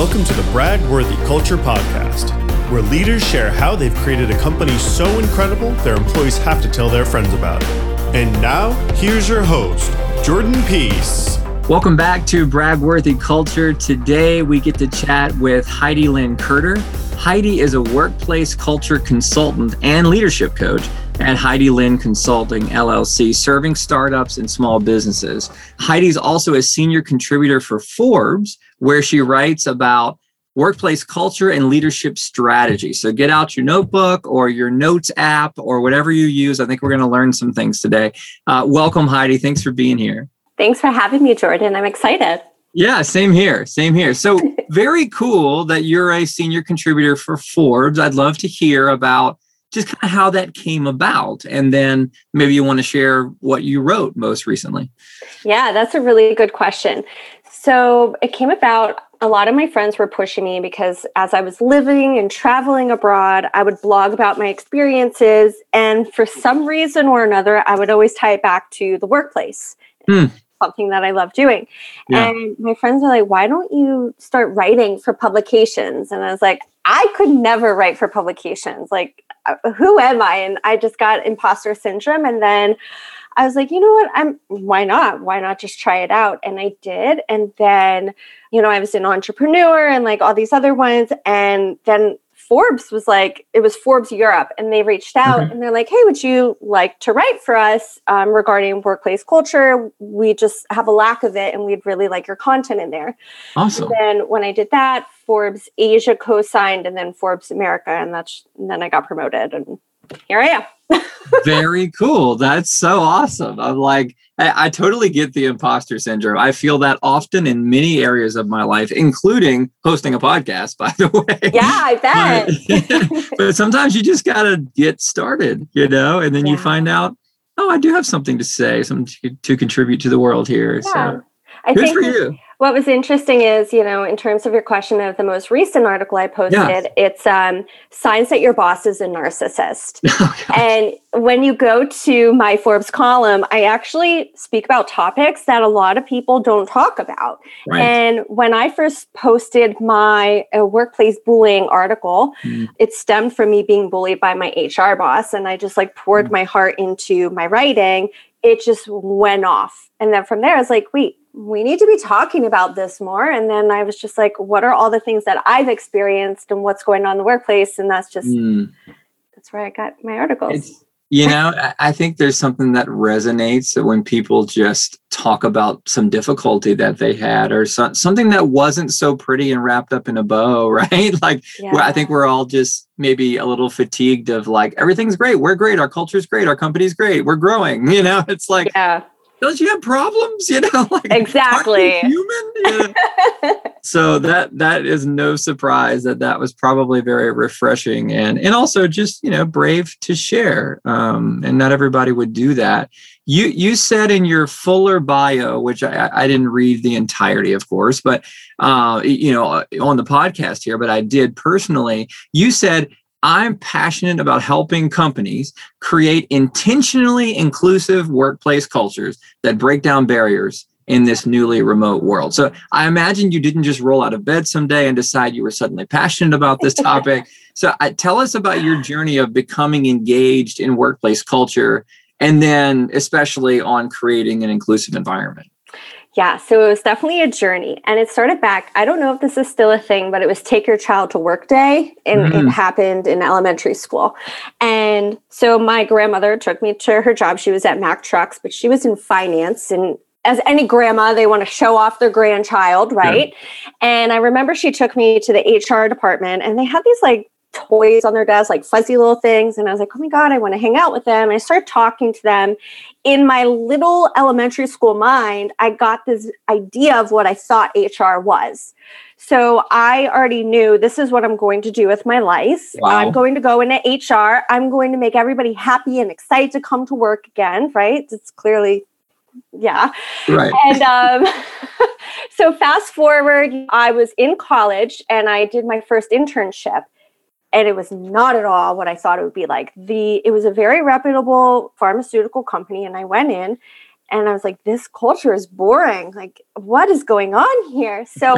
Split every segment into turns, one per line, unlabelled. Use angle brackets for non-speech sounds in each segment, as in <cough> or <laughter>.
Welcome to the BragWorthy Culture Podcast, where leaders share how they've created a company so incredible their employees have to tell their friends about it. And now, here's your host, Jordan Peace.
Welcome back to BragWorthy Culture. Today, we get to chat with Heidi Lynne Kurter. Heidi is a workplace culture consultant and leadership coach at Heidi Lynne Consulting LLC, serving startups and small businesses. Heidi's also a senior contributor for Forbes, where she writes about workplace culture and leadership strategy. So get out your notebook or your notes app or whatever you use. I think we're going to learn some things today. Uh, welcome, Heidi. Thanks for being here.
Thanks for having me, Jordan. I'm excited.
Yeah, same here. Same here. So, <laughs> very cool that you're a senior contributor for Forbes. I'd love to hear about just kind of how that came about. And then maybe you want to share what you wrote most recently.
Yeah, that's a really good question. So, it came about. A lot of my friends were pushing me because as I was living and traveling abroad, I would blog about my experiences. And for some reason or another, I would always tie it back to the workplace. Hmm something that I love doing. Yeah. And my friends are like, why don't you start writing for publications? And I was like, I could never write for publications. Like, Uh, who am I? And I just got imposter syndrome. And then I was like, you know what? I'm why not? Why not just try it out? And I did. And then, you know, I was an entrepreneur and like all these other ones. And then Forbes was like, it was Forbes Europe, and they reached out and they're like, hey, would you like to write for us um, regarding workplace culture? We just have a lack of it, and we'd really like your content in there.
Awesome.
And then when I did that, Forbes Asia co-signed, and then Forbes America, and that's and then I got promoted, and here I am. <laughs>
Very cool. That's so awesome. I'm like, I, I, totally get the imposter syndrome. I feel that often in many areas of my life, including hosting a podcast, <laughs> by the way.
Yeah, I <laughs>
bet. but, but sometimes you just got to get started, you know, and then yeah. you find out, oh, I do have something to say, something to, to contribute to the world here. Yeah. So I good for you
what was interesting is, you know, in terms of your question of the most recent article I posted, yeah. it's um, signs that your boss is a narcissist. <laughs> Oh, and when you go to my Forbes column, I actually speak about topics that a lot of people don't talk about. Right. And when I first posted my uh, workplace bullying article, mm. it stemmed from me being bullied by my HR boss. And I just like poured mm. my heart into my writing. It just went off. And then from there, I was like, wait, we need to be talking about this more. And then I was just like, what are all the things that I've experienced and what's going on in the workplace? And that's just, mm. that's where I got my articles.
It's, you know, I think there's something that resonates that when people just talk about some difficulty that they had or so, something that wasn't so pretty and wrapped up in a bow, <laughs> right? Like, yeah. I think we're all just maybe a little fatigued of like, everything's great. We're great. Our culture's great. Our company's great. We're growing. <laughs> You know, it's like,
yeah
don't you have problems? <laughs> You know,
like exactly
human. <laughs> You know? so that that is no surprise that that was probably very refreshing and and also just you know brave to share. Um, and not everybody would do that. You you said in your fuller bio, which I, I didn't read the entirety, of course, but uh, you know on the podcast here, but I did personally. You said I'm passionate about helping companies create intentionally inclusive workplace cultures that break down barriers in this newly remote world. So I imagine you didn't just roll out of bed someday and decide you were suddenly passionate about this <laughs> topic. so uh, tell us about your journey of becoming engaged in workplace culture and then especially on creating an inclusive environment.
Yeah, so it was definitely a journey. And it started back, I don't know if this is still a thing, but it was take your child to work day. And mm. it happened in elementary school. And so my grandmother took me to her job. She was at Mack Trucks, but she was in finance. And as any grandma, they want to show off their grandchild, right? Yeah. And I remember she took me to the HR department and they had these like toys on their desk, like fuzzy little things. And I was like, oh my God, I want to hang out with them. And I started talking to them. In my little elementary school mind, I got this idea of what I thought HR was. So I already knew this is what I'm going to do with my life. Wow. I'm going to go into HR. I'm going to make everybody happy and excited to come to work again, right? It's clearly yeah.
Right.
And um, <laughs> so fast forward, I was in college and I did my first internship and it was not at all what I thought it would be like. The it was a very reputable pharmaceutical company, and I went in, and I was like, "This culture is boring. Like, what is going on here?" <laughs> So,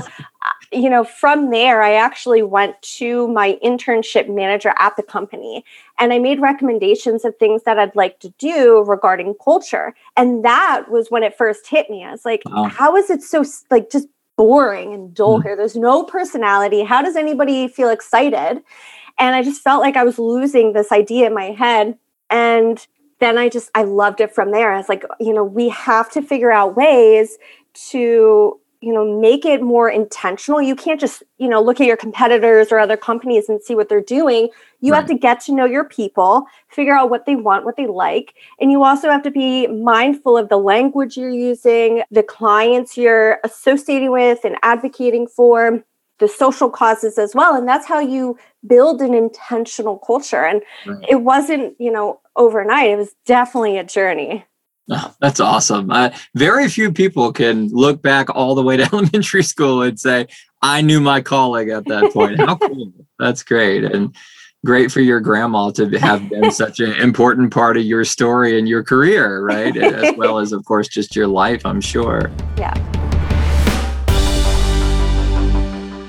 you know, from there, I actually went to my internship manager at the company and I made recommendations of things that I'd like to do regarding culture. And that was when it first hit me. I was like, wow. how is it so like just boring and dull mm-hmm. here? There's no personality. How does anybody feel excited? And I just felt like I was losing this idea in my head. And then I just, I loved it from there. I was like, you know, we have to figure out ways to you know make it more intentional you can't just you know look at your competitors or other companies and see what they're doing you right. have to get to know your people figure out what they want what they like and you also have to be mindful of the language you're using the clients you're associating with and advocating for the social causes as well and that's how you build an intentional culture and right. it wasn't you know overnight it was definitely a journey
Oh, that's awesome. Uh, very few people can look back all the way to <laughs> elementary school and say, I knew my calling at that point. How <laughs> cool. That's great. And great for your grandma to have been <laughs> such an important part of your story and your career, right? As well as, of course, just your life, I'm sure.
Yeah.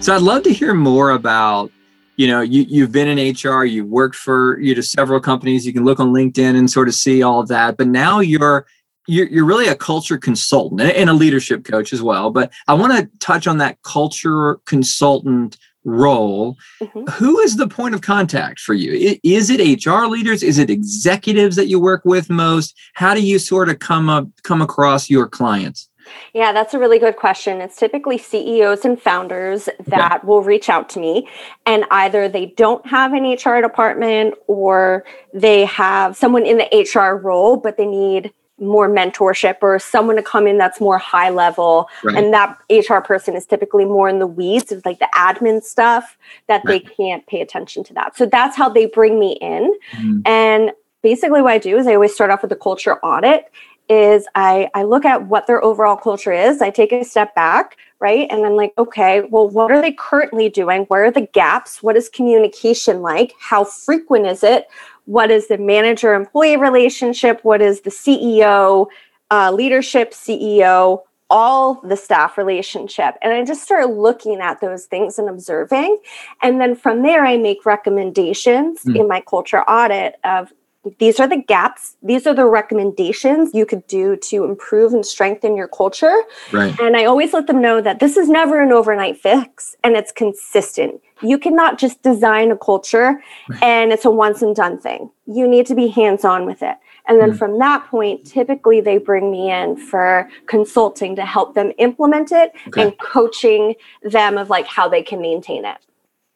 So I'd love to hear more about you know you, you've been in hr you've worked for you know several companies you can look on linkedin and sort of see all of that but now you're you're, you're really a culture consultant and a leadership coach as well but i want to touch on that culture consultant role. Mm-hmm. Who is the point of contact for you? Is it hr leaders? Is it executives that you work with most? How do you sort of come up come across your clients
yeah, that's a really good question. It's typically CEOs and founders that will reach out to me, and either they don't have an HR department or they have someone in the HR role, but they need more mentorship or someone to come in that's more high level right. and that hr person is typically more in the weeds of like the admin stuff that right. they can't pay attention to that so that's how they bring me in mm-hmm. and basically what i do is i always start off with a culture audit is I, I look at what their overall culture is. I take a step back, right? And I'm like, okay, well, what are they currently doing? Where are the gaps? What is communication like? How frequent is it? What is the manager employee relationship? What is the CEO, uh, leadership, CEO, all the staff relationship? And I just start looking at those things and observing. And then from there, I make recommendations mm. in my culture audit of these are the gaps these are the recommendations you could do to improve and strengthen your culture
right.
and i always let them know that this is never an overnight fix and it's consistent you cannot just design a culture right. and it's a once and done thing you need to be hands on with it and then mm. from that point typically they bring me in for consulting to help them implement it okay. and coaching them of like how they can maintain it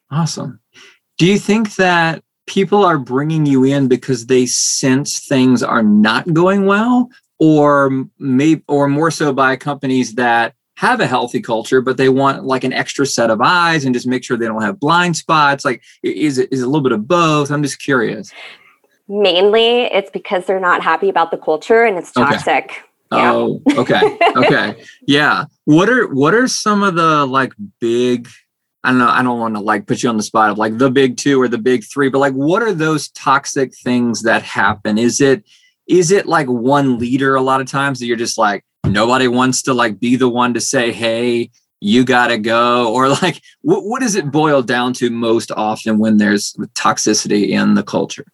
awesome do you think that people are bringing you in because they sense things are not going well or maybe or more so by companies that have a healthy culture but they want like an extra set of eyes and just make sure they don't have blind spots like is it is it a little bit of both i'm just curious
mainly it's because they're not happy about the culture and it's toxic okay.
Yeah. Oh, okay. Okay. <laughs> yeah. What are what are some of the like big I don't know, I don't want to like put you on the spot of like the big two or the big three, but like what are those toxic things that happen? Is it is it like one leader a lot of times that you're just like nobody wants to like be the one to say, hey, you gotta go? Or like what, what does it boil down to most often when there's toxicity in the culture?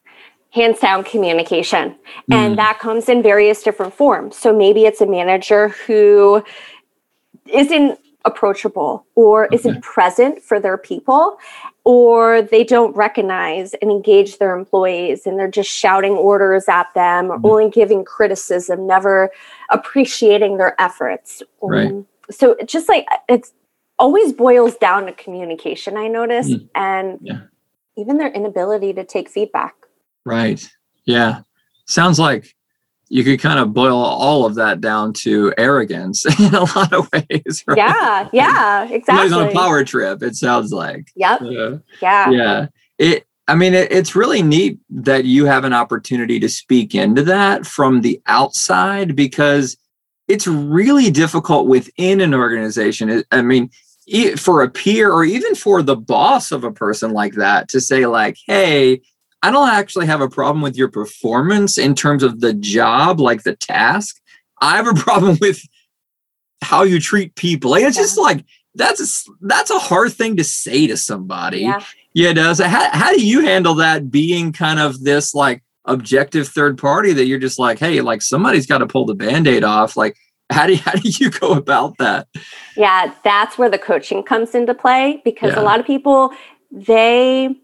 hands down communication. Mm. And that comes in various different forms. So maybe it's a manager who isn't approachable or okay. isn't present for their people or they don't recognize and engage their employees and they're just shouting orders at them mm-hmm. only giving criticism never appreciating their efforts
right. Um,
so just like it's always boils down to communication i notice mm. and yeah. even their inability to take feedback
right yeah sounds like you could kind of boil all of that down to arrogance <laughs> in a lot of ways.
Right? Yeah, yeah, exactly.
He's on a power trip. It sounds like.
Yep.
Uh,
yeah.
Yeah. It. I mean, it, it's really neat that you have an opportunity to speak into that from the outside because it's really difficult within an organization. I mean, for a peer or even for the boss of a person like that to say like, "Hey, I don't actually have a problem with your performance in terms of the job, like the task. I have a <laughs> problem with how you treat people. Like, it's just like that's a, that's a hard thing to say to somebody.
Yeah.
You know, so how, how do you handle that being kind of this like objective third party that you're just like, hey, like somebody's got to pull the band-aid off. Like, how do you, <laughs> how do you go about that?
Yeah, that's where the coaching comes into play because
Yeah.
a lot of people they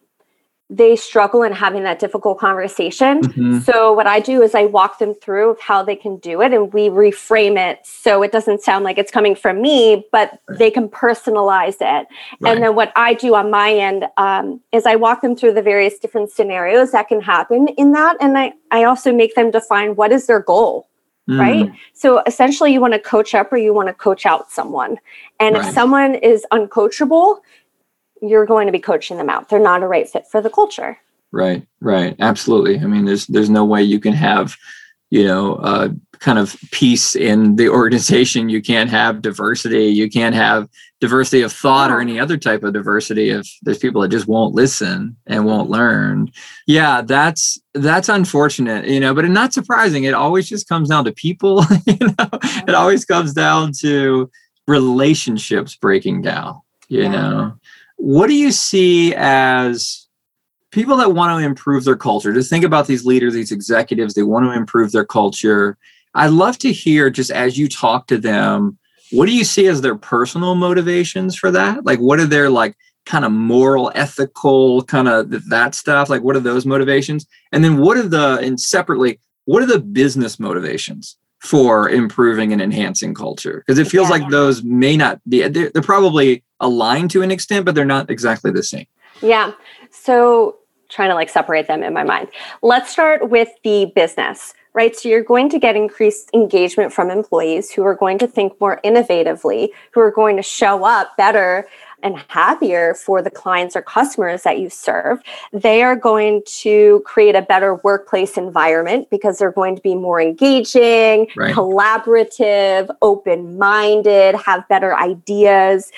they struggle in having that difficult conversation.
Mhm.
So what I do is I walk them through of how they can do it and we reframe it so it doesn't sound like it's coming from me, but they can personalize it.
Right.
And then what I do on my end um, is I walk them through the various different scenarios that can happen in that. And I, I also make them define what is their goal
Mm,
right? So essentially, you want to coach up or you want to coach out someone. And
Right.
if someone is uncoachable, you're going to be coaching them out. They're not a right fit for the culture.
Right, right, absolutely. I mean, there's there's no way you can have, you know, uh, kind of peace in the <laughs> organization. You can't have diversity. You can't have diversity of thought or any other type of diversity if there's people that just won't listen and won't learn. Yeah, that's that's unfortunate, you know, but not surprising. It always just comes down to people. <laughs> you know, it always comes down to relationships breaking down. You
Yeah.
know, what do you see as people that want to improve their culture? Just think about these leaders these executives they want to improve their culture. I'd love to hear just as you talk to them what do you see as their personal motivations for that? Like what are their like kind of moral ethical kind of th- that stuff? Like what are those motivations? And then what are the and separately what are the business motivations for improving and enhancing culture? Because it feels
Yeah.
like those may not be they're, they're probably aligned to an extent but they're not exactly the same
Yeah. So trying to like separate them in my mind. Let's start with the business, right? So you're going to get increased engagement from employees who are going to think more innovatively, who are going to show up better and happier for the clients or customers that you serve. They are going to create a better workplace environment because they're going to be more engaging,
Right.
collaborative, open minded, have better ideas.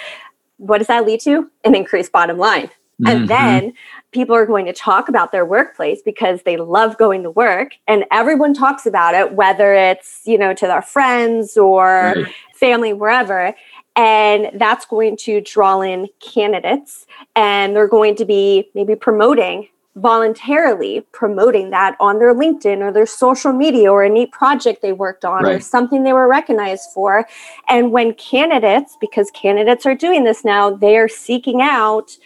What does that lead to? An increased bottom line.
Mhm.
And then people are going to talk about their workplace because they love going to work and everyone talks about it, whether it's, you know, to their friends or
Right.
family, wherever. And that's going to draw in candidates and they're going to be maybe promoting voluntarily promoting that on their LinkedIn or their social media or a neat project they worked on or something they were recognized for. And when candidates, because candidates are doing this now, they are seeking out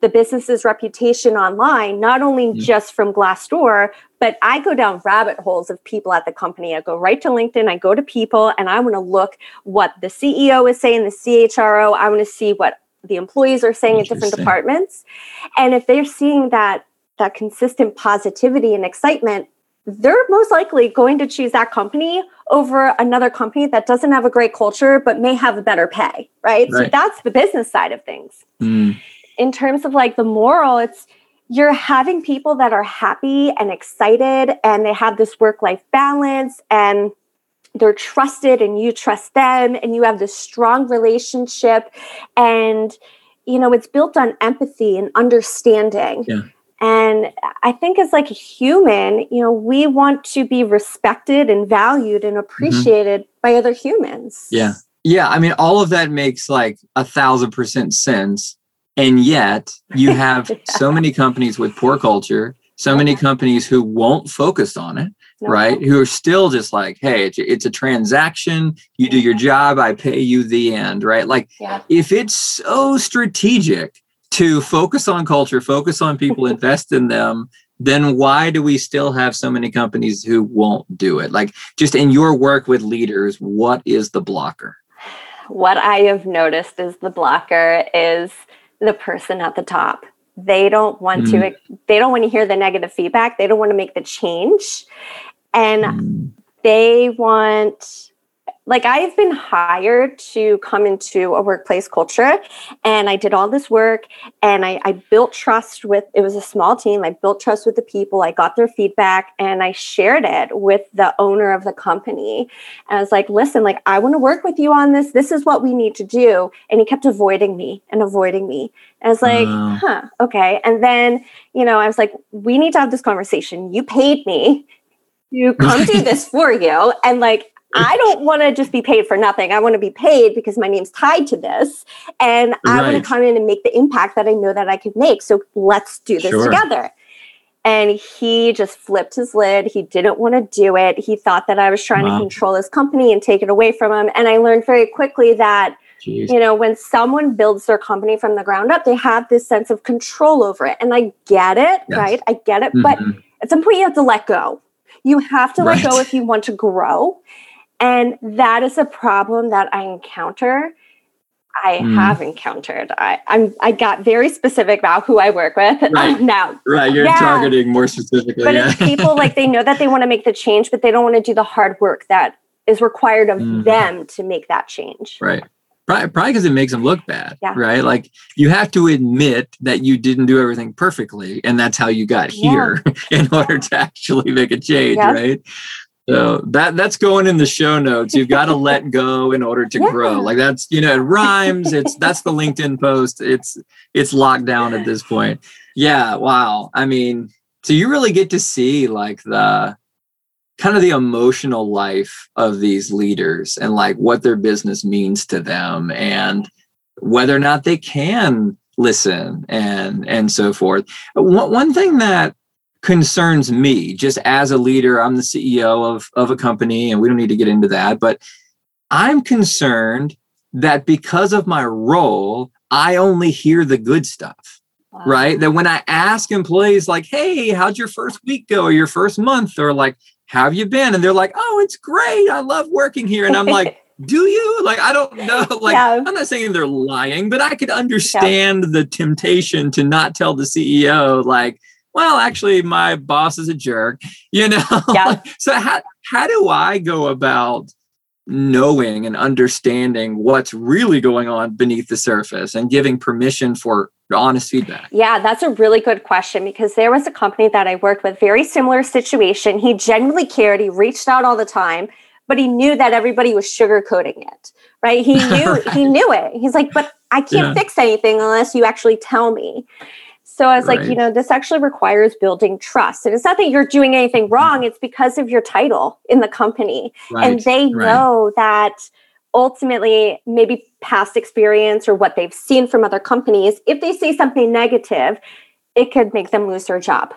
the business's reputation online, not only
Mm.
just from Glassdoor, but I go down rabbit holes of people at the company. I go right to LinkedIn, I go to people, and I want to look what the CEO is saying, the CHRO. I want to see what the employees are saying in different departments. And if they're seeing that that consistent positivity and excitement, they're most likely going to choose that company over another company that doesn't have a great culture but may have a better pay, right? So that's the business side of things
Mm,
in terms of like the moral, it's you're having people that are happy and excited and they have this work life balance and they're trusted and you trust them and you have this strong relationship and you know it's built on empathy and understanding
Yeah.
And i think as like a human you know we want to be respected and valued and mm-hmm. appreciated by other humans
Yeah. Yeah. I mean, all of that makes like a thousand percent sense. And yet you <laughs> have so many companies with poor culture, so many companies who won't focus on it,
No.
right? Who are still just like, hey, it's, it's a transaction. You do your job, I pay you the end, right? Like,
yeah
if it's so strategic to focus on culture, focus on people, invest in them, then why do we still have so many companies who won't do it? Like, just in your work with leaders, what is the blocker?
what I have noticed is the blocker is the person at the top. They don't want to they don't want to hear the negative feedback. They don't want to make the change. And
Mm,
they want like I've been hired to come into a workplace culture and I did all this work and I, I built trust with it was a small team. I built trust with the people. I got their feedback and I shared it with the owner of the company. And I was like, listen, like I want to work with you on this. This is what we need to do. And he kept avoiding me and avoiding me. And I was like, huh, okay. And then, you know, I was like, we need to have this conversation. You paid me to <laughs> come do this for you. And like, I don't want to just be paid for nothing. I want to be paid because my name's tied to this. And I want to come in and make the impact that I know that I could make. So let's do this sure. together. And he just flipped his lid. He didn't want to do it. He thought that I was trying wow. to control his company and take it away from him. And I learned very quickly that Jeez. You know, when someone builds their company from the ground up, they have this sense of control over it. And I get it, yes. right? I get it. Mm-hmm. But at some point, you have to let go. You have to right. let go if you want to grow. And that is a problem that I encounter. I mm. have encountered. I, I'm I got very specific about who I work with <laughs>
right.
now.
Right, you're yeah. targeting more specifically.
But
yeah.
it's people like they know that they want to make the change, but they don't want to do the hard work that is required of mm. them to make that change.
Right. Probably because it makes them look bad, yeah. right? Like you have to admit that you didn't do everything perfectly, and that's how you got here <laughs> in order to actually make a change, right? So that that's going in the show notes. You've got to <laughs> let go in order to grow. Like that's you know it rhymes. It's that's the LinkedIn post. It's it's locked down at this point. Yeah. Wow. I mean, so you really get to see like the kind of the emotional life of these leaders and like what their business means to them and whether or not they can listen and and so forth one, one thing that concerns me just as a leader i'm the ceo of of a company and we don't need to get into that but i'm concerned that because of my role i only hear the good stuff wow. right that when i ask employees like hey how'd your first week go or your first month or like how have you been? And they're like, oh, it's great. I love working here. And I'm like, <laughs> do you? Like, I don't know. <laughs> Like, yeah. I'm not saying they're lying, but I could understand yeah. the temptation to not tell the CEO, like, well, actually, my boss is a jerk, you know? <laughs> Yeah. so how, how do I go about knowing and understanding what's really going on beneath the surface and giving permission for honest feedback?
Yeah, that's a really good question because there was a company that I worked with, very similar situation. He genuinely cared, he reached out all the time, but he knew that everybody was sugarcoating it. Right? He <laughs> knew right. he knew it. He's like, but I can't yeah. fix anything unless you actually tell me. So I was right. like, you know, this actually requires building trust. And it's not that you're doing anything wrong, it's because of your title in the company. Right. And they right. know that ultimately, maybe past experience or what they've seen from other companies, if they say something negative, it could make them lose their job.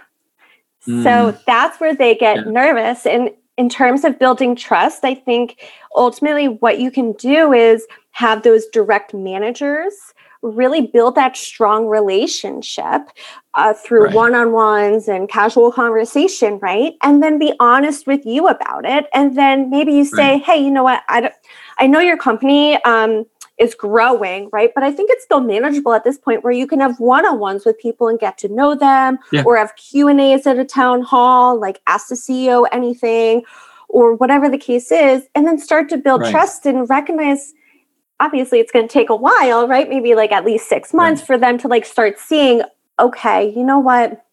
Mm. So that's where they get yeah. nervous. And in terms of building trust, I think ultimately what you can do is have those direct managers really build that strong relationship uh, through right. one-on-ones and casual conversation right and then be honest with you about it and then maybe you say right. hey you know what i don't i know your company um, is growing right but i think it's still manageable at this point where you can have one-on-ones with people and get to know them yeah. or have q and a's at a town hall like ask the ceo anything or whatever the case is and then start to build right. trust and recognize obviously it's going to take a while, right? Maybe like at least six months right. for them to like start seeing, okay, you know what?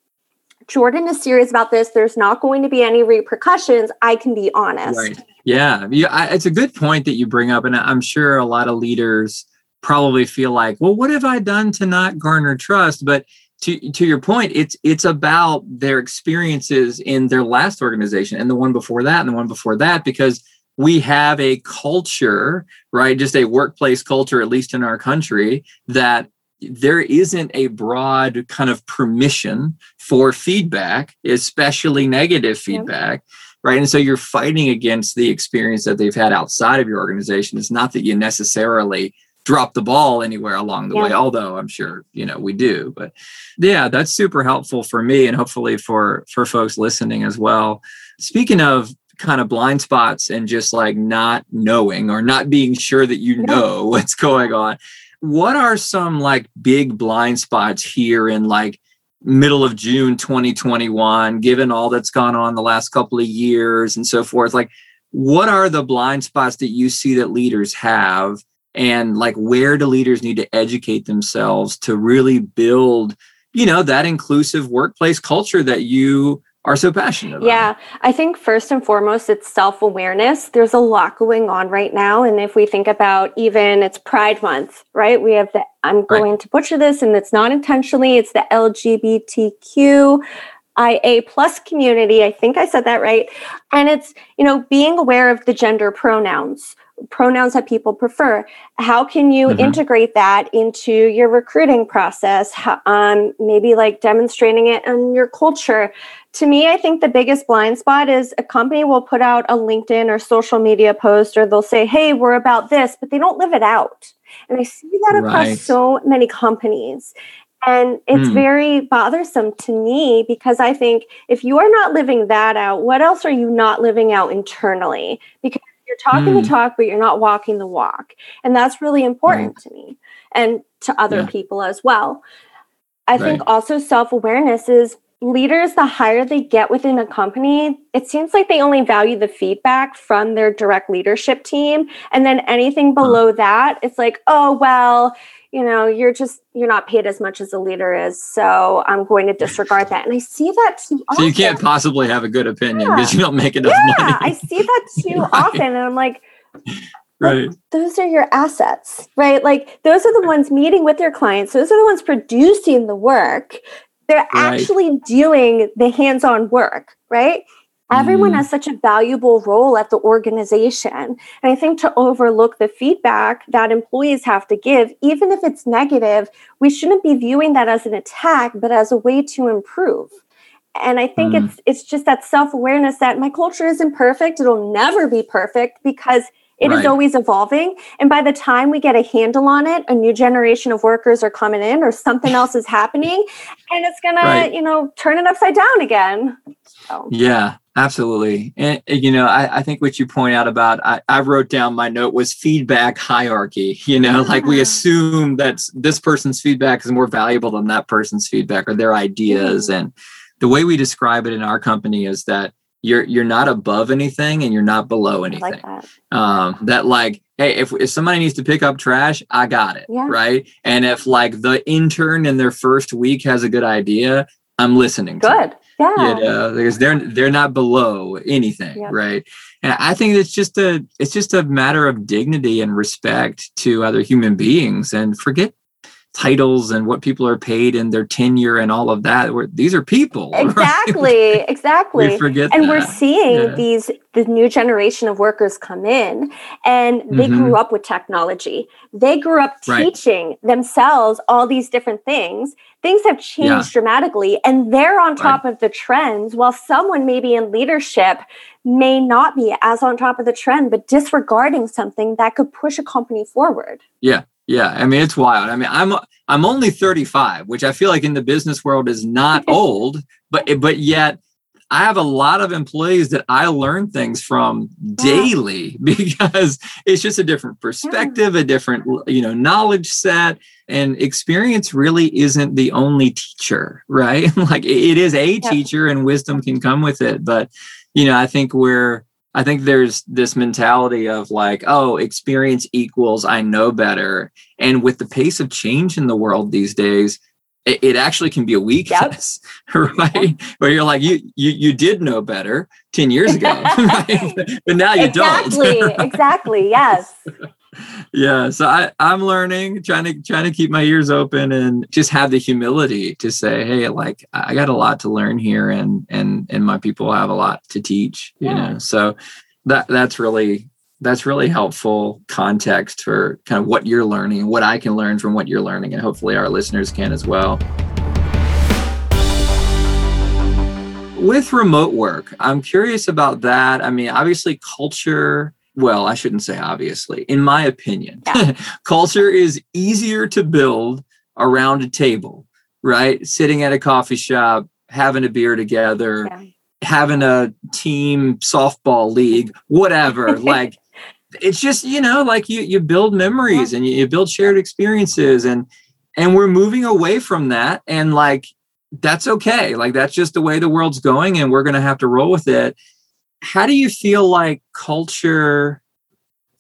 Jordan is serious about this. There's not going to be any repercussions. I can be honest.
Right. Yeah. yeah I, it's a good point that you bring up. And I'm sure a lot of leaders probably feel like, well, what have I done to not garner trust? But to, to your point, it's it's about their experiences in their last organization and the one before that and the one before that, because we have a culture, right? Just a workplace culture, at least in our country, that there isn't a broad kind of permission for feedback, especially negative feedback. Yeah. Right. And so you're fighting against the experience that they've had outside of your organization. It's not that you necessarily drop the ball anywhere along the yeah. way, although I'm sure, you know, we do. But yeah, that's super helpful for me and hopefully for for folks listening as well. Speaking of kind of blind spots and just like not knowing or not being sure that you know <laughs> what's going on. What are some like big blind spots here in like middle of June 2021, given all that's gone on the last couple of years and so forth? Like, what are the blind spots that you see that leaders have? And like, where do leaders need to educate themselves to really build, you know, that inclusive workplace culture that you are so passionate about.
Yeah, I think first and foremost, it's self awareness. There's a lot going on right now. And if we think about even it's Pride Month, right? We have the, I'm going right. to butcher this and it's not intentionally, it's the LGBTQ IA plus community. I think I said that right. And it's, you know, being aware of the gender pronouns, pronouns that people prefer. How can you mm-hmm. integrate that into your recruiting process? How, um, maybe like demonstrating it in your culture. To me, I think the biggest blind spot is a company will put out a LinkedIn or social media post, or they'll say, hey, we're about this, but they don't live it out. And I see that across right. so many companies. And it's mm. very bothersome to me because I think if you are not living that out, what else are you not living out internally? Because you're talking mm. the hmm. talk, but you're not walking the walk. And that's really important right. to me and to other yeah. people as well. I right. think also self awareness is leaders, the higher they get within a company, it seems like they only value the feedback from their direct leadership team. And then anything below that, it's like, oh, well, you know, you're just you're not paid as much as a leader is, so I'm going to disregard that. And I see that too often.
So you can't possibly have a good opinion yeah. because you don't make enough yeah, money.
I see that too <laughs> right. often, and I'm like,
right.
Those are your assets, right? Like those are the ones meeting with your clients. Those are the ones producing the work. They're right. actually doing the hands-on work, right? Everyone mm. has such a valuable role at the organization. And I think to overlook the feedback that employees have to give, even if it's negative, we shouldn't be viewing that as an attack, but as a way to improve. And I think mm. it's it's just that self-awareness that my culture isn't perfect. It'll never be perfect because it right. is always evolving. And by the time we get a handle on it, a new generation of workers are coming in or something <laughs> else is happening and it's going right. to, you know, turn it upside down again.
So. Yeah, absolutely. And, you know, I, I, think what you point out about, I, I, wrote down my note was feedback hierarchy. <laughs> You know, yeah. like we assume that this person's feedback is more valuable than that person's feedback or their ideas. Mm. And the way we describe it in our company is that you're you're not above anything and you're not below anything. Like that. Um, that like, hey, if if somebody needs to pick up trash, I got it, yeah. right? And if like the intern in their first week has a good idea, I'm listening.
Good. Yeah.
You know, because they're they're not below anything, yep. right? And I think it's just a it's just a matter of dignity and respect to other human beings and forget titles and what people are paid and their tenure and all of that. We're, these are people. <laughs>
Exactly, right? exactly.
we forget
and
that.
we're seeing yeah. these the new generation of workers come in and they mm-hmm. grew up with technology. They grew up teaching right. themselves all these different things. Things have changed yeah. dramatically and they're on top right. of the trends while someone maybe in leadership may not be as on top of the trend but disregarding something that could push a company forward.
Yeah. Yeah, I mean it's wild. I mean I'm I'm only 35, which I feel like in the business world is not <laughs> old, but but yet I have a lot of employees that I learn things from daily <laughs> because it's just a different perspective, a different you know knowledge set, and experience really isn't the only teacher, <laughs> right? like it is a teacher, and wisdom can come with it. But you know, I think we're I think there's this mentality of like, oh, experience equals I know better. And with the pace of change in the world these days, it, it actually can be a weakness, yep. <laughs> right? Yep. Where you're like, you, you you did know better 10 years ago, <laughs> right? <laughs> but now you
exactly,
don't.
Exactly, exactly, yes
yeah so i i'm learning trying to trying to keep my ears open and just have the humility to say hey like i got a lot to learn here and and and my people have a lot to teach you yeah. know? So that that's really that's really helpful context for kind of what you're learning what i can learn from what you're learning and hopefully our listeners can as well. With remote work i'm curious about that. I mean obviously culture well, I shouldn't say obviously. In my opinion, yeah. <laughs> culture is easier to build around a table, right? Sitting at a coffee shop, having a beer together, yeah. having a team softball league, whatever. <laughs> like it's just, you know, like you you build memories yeah. and you, you build shared experiences and and we're moving away from that and like that's okay. Like that's just the way the world's going and we're going to have to roll with it how do you feel like culture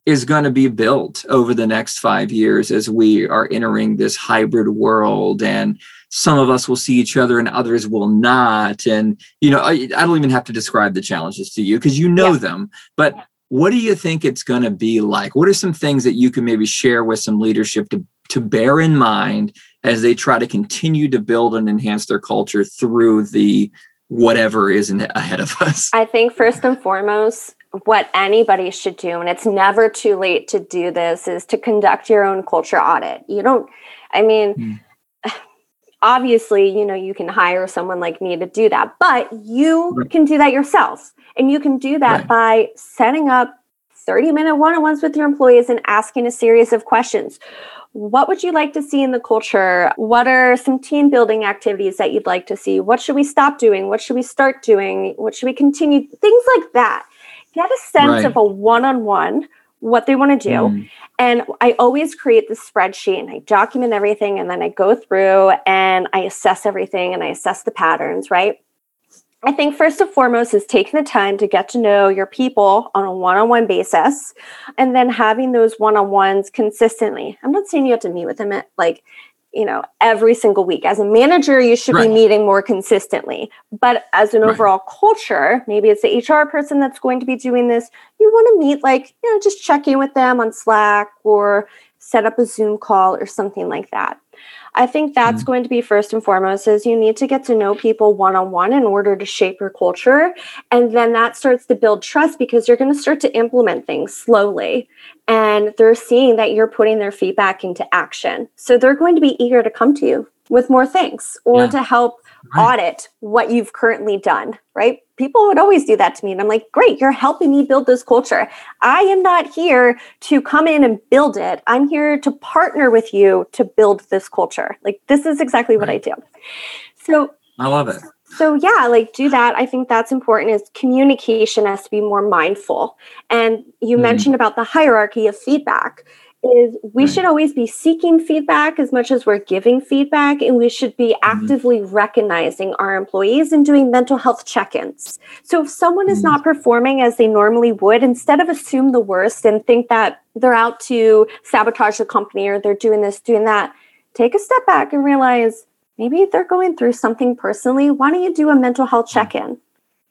is going to be built over the next five years as we are entering this hybrid world? And some of us will see each other and others will not. And you know i, I don't even have to describe the challenges to you because you know yeah. them. But what do you think it's going to be like? What are some things that you can maybe share with some leadership to to bear in mind as they try to continue to build and enhance their culture through the whatever is ahead of us.
I think first and foremost, what anybody should do, and it's never too late to do this, is to conduct your own culture audit. You don't, I mean, mm. <sighs> obviously, you know, you can hire someone like me to do that, but you right. can do that yourself. And you can do that right. by setting up 30 minute one on ones with your employees and asking a series of questions. What would you like to see in the culture? What are some team building activities that you'd like to see? What should we stop doing? What should we start doing? What should we continue? Things like that. Get a sense right. of a one on one, what they want to do. Mm. And I always create the spreadsheet and I document everything and then I go through and I assess everything and I assess the patterns, right? I think first and foremost is taking the time to get to know your people on a one on one basis and then having those one on ones consistently. I'm not saying you have to meet with them at like, you know, every single week. As a manager, you should right. be meeting more consistently. But as an right. overall culture, maybe it's the HR person that's going to be doing this. You want to meet, like, you know, just check in with them on Slack or set up a Zoom call or something like that. I think that's mm-hmm. going to be first and foremost is you need to get to know people one on one in order to shape your culture. And then that starts to build trust because you're going to start to implement things slowly. And they're seeing that you're putting their feedback into action. So they're going to be eager to come to you with more things or yeah. to help right. audit what you've currently done, right? People would always do that to me. And I'm like, great, you're helping me build this culture. I am not here to come in and build it. I'm here to partner with you to build this culture. Like, this is exactly what I do. So,
I love it.
So, yeah, like do that. I think that's important is communication has to be more mindful. And you mm. mentioned about the hierarchy of feedback is we right. should always be seeking feedback as much as we're giving feedback and we should be mm-hmm. actively recognizing our employees and doing mental health check-ins so if someone mm-hmm. is not performing as they normally would instead of assume the worst and think that they're out to sabotage the company or they're doing this doing that take a step back and realize maybe they're going through something personally why don't you do a mental health check-in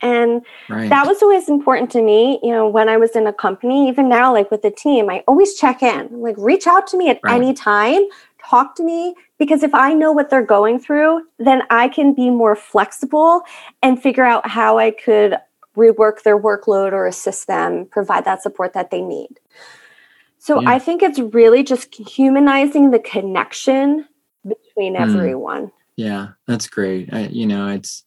and right. that was always important to me, you know, when I was in a company, even now, like with the team, I always check in, like reach out to me at right. any time, talk to me, because if I know what they're going through, then I can be more flexible and figure out how I could rework their workload or assist them, provide that support that they need. So yeah. I think it's really just humanizing the connection between mm. everyone.
Yeah, that's great. I, you know, it's,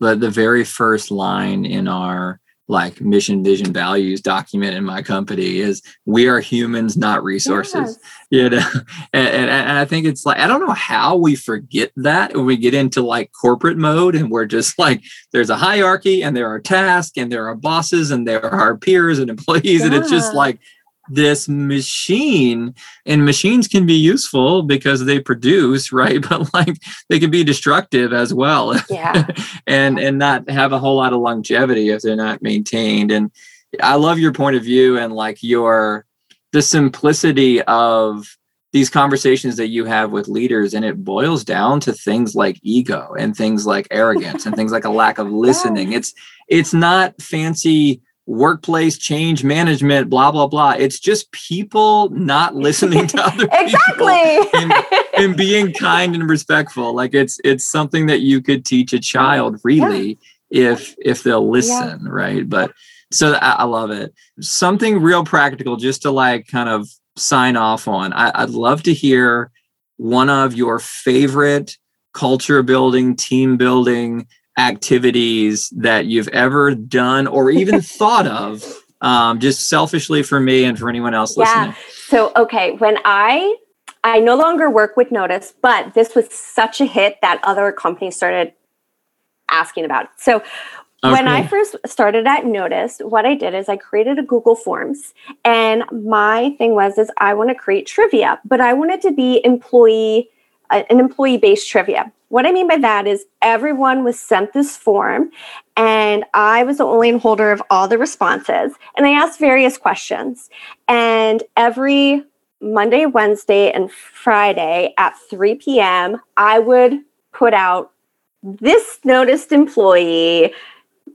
the, the very first line in our like mission vision values document in my company is we are humans not resources yes. you know <laughs> and, and, and, i think it's like i don't know how we forget that when we get into like corporate mode and we're just like there's a hierarchy and there are tasks and there are bosses and there are peers and employees yeah. and it's just like this machine and machines can be useful because they produce <laughs> right? But like they can be destructive as well. <laughs>
Yeah.
And and not have a whole lot of longevity if they're not maintained. And i love your point of view and like your the simplicity of these conversations that you have with leaders and it boils down to things like ego and things like arrogance and things like a lack of <laughs> listening. It's it's not fancy workplace change management, blah, blah, blah. It's just people not listening to <laughs> other
exactly.
people and, and, being kind and respectful. Like it's it's something that you could teach a child really yeah. if if they'll listen, yeah. right? But so I, I, love it. Something real practical just to like kind of sign off on. I, I'd love to hear one of your favorite culture building, team building activities that you've ever done or even <laughs> thought of um, just selfishly for me and for anyone else yeah. listening
so okay when i i no longer work with notice but this was such a hit that other companies started asking about it so oh, when. I first started at Notice, what I did is I created a Google Forms, and my thing was is I want to create trivia, but I wanted to be employee uh, an employee based trivia. What I mean by that is everyone was sent this form, and I was the only holder of all the responses. And I asked various questions. And every Monday, Wednesday, and Friday at 3 p.m., I would put out this noticed employee,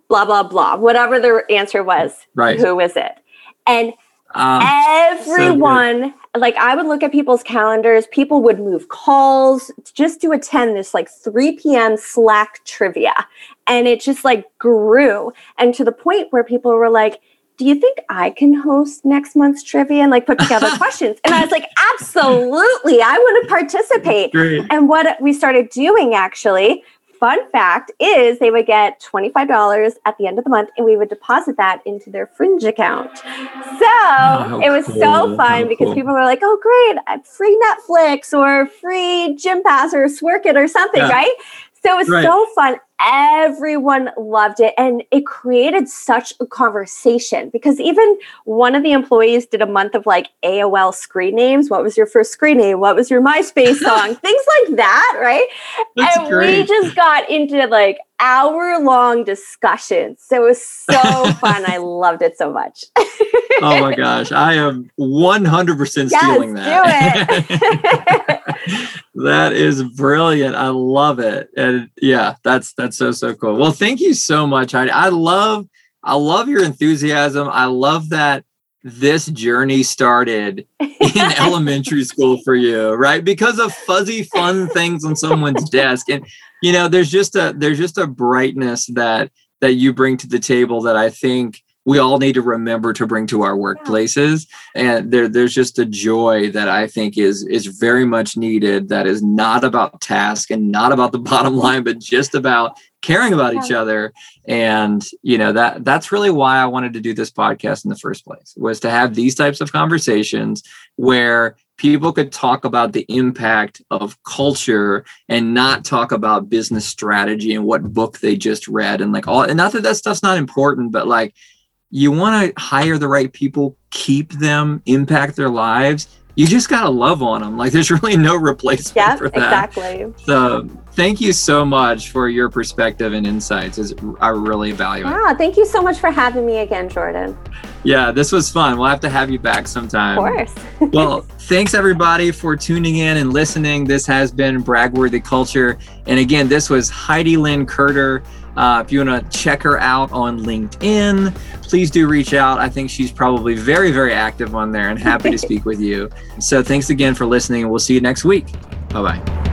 blah, blah, blah, whatever the answer was.
Right.
Who is it? And um, everyone, so like I would look at people's calendars, people would move calls just to attend this like 3 p.m. Slack trivia. And it just like grew. And to the point where people were like, do you think I can host next month's trivia and like put together <laughs> questions? And I was like, absolutely, I want to participate. Great. And what we started doing actually, fun fact is they would get $25 at the end of the month and we would deposit that into their fringe account. So oh, it was cool. so fun how because cool. people were like, oh, great, uh, free Netflix or free gym pass or Sworkit or something, yeah. right? So it was right. so fun. Everyone loved it. And it created such a conversation because even one of the employees did a month of like AOL screen names. What was your first screen name? What was your MySpace song? <laughs> Things like that, right? That's and great. we just got into like hour long discussions. So it was so <laughs> fun. I loved it so much.
oh my gosh. I am 100% <laughs> yes, stealing that. That is brilliant. I love it. And yeah, that's that's so so cool. Well, thank you so much, Heidi. I love I love your enthusiasm. I love that this journey started in <laughs> elementary school for you, right? Because of fuzzy fun things on someone's desk. And you know, there's just a there's just a brightness that that you bring to the table that I think we all need to remember to bring to our workplaces. And there, there's just a joy that i think is is very much needed that is not about task and not about the <laughs> bottom line but just about caring about each other. And you know that that's really why i wanted to do this podcast in the first place was to have these types of conversations where people could talk about the impact of culture and not talk about business strategy and what book they just read and like all and not that that stuff's not important but like you want to hire the right people keep them impact their lives you just gotta love on them. Like there's <laughs> really no replacement
yeah,
for
that. Exactly.
So thank you so much for your perspective and insights. Is I really value it.
Yeah, thank you so much for having me again, Jordan.
Yeah, this was fun. We'll have to have you back sometime.
Of course. <laughs>
well, thanks everybody for tuning in and listening. This has been Bragworthy Culture. And again, this was Heidi Lynne Kurter. Uh, if you want to check her out on LinkedIn, please do reach out. I think she's probably very, very active on there and happy to <laughs> speak with you. So thanks again for listening, and we'll see you next week. Bye bye.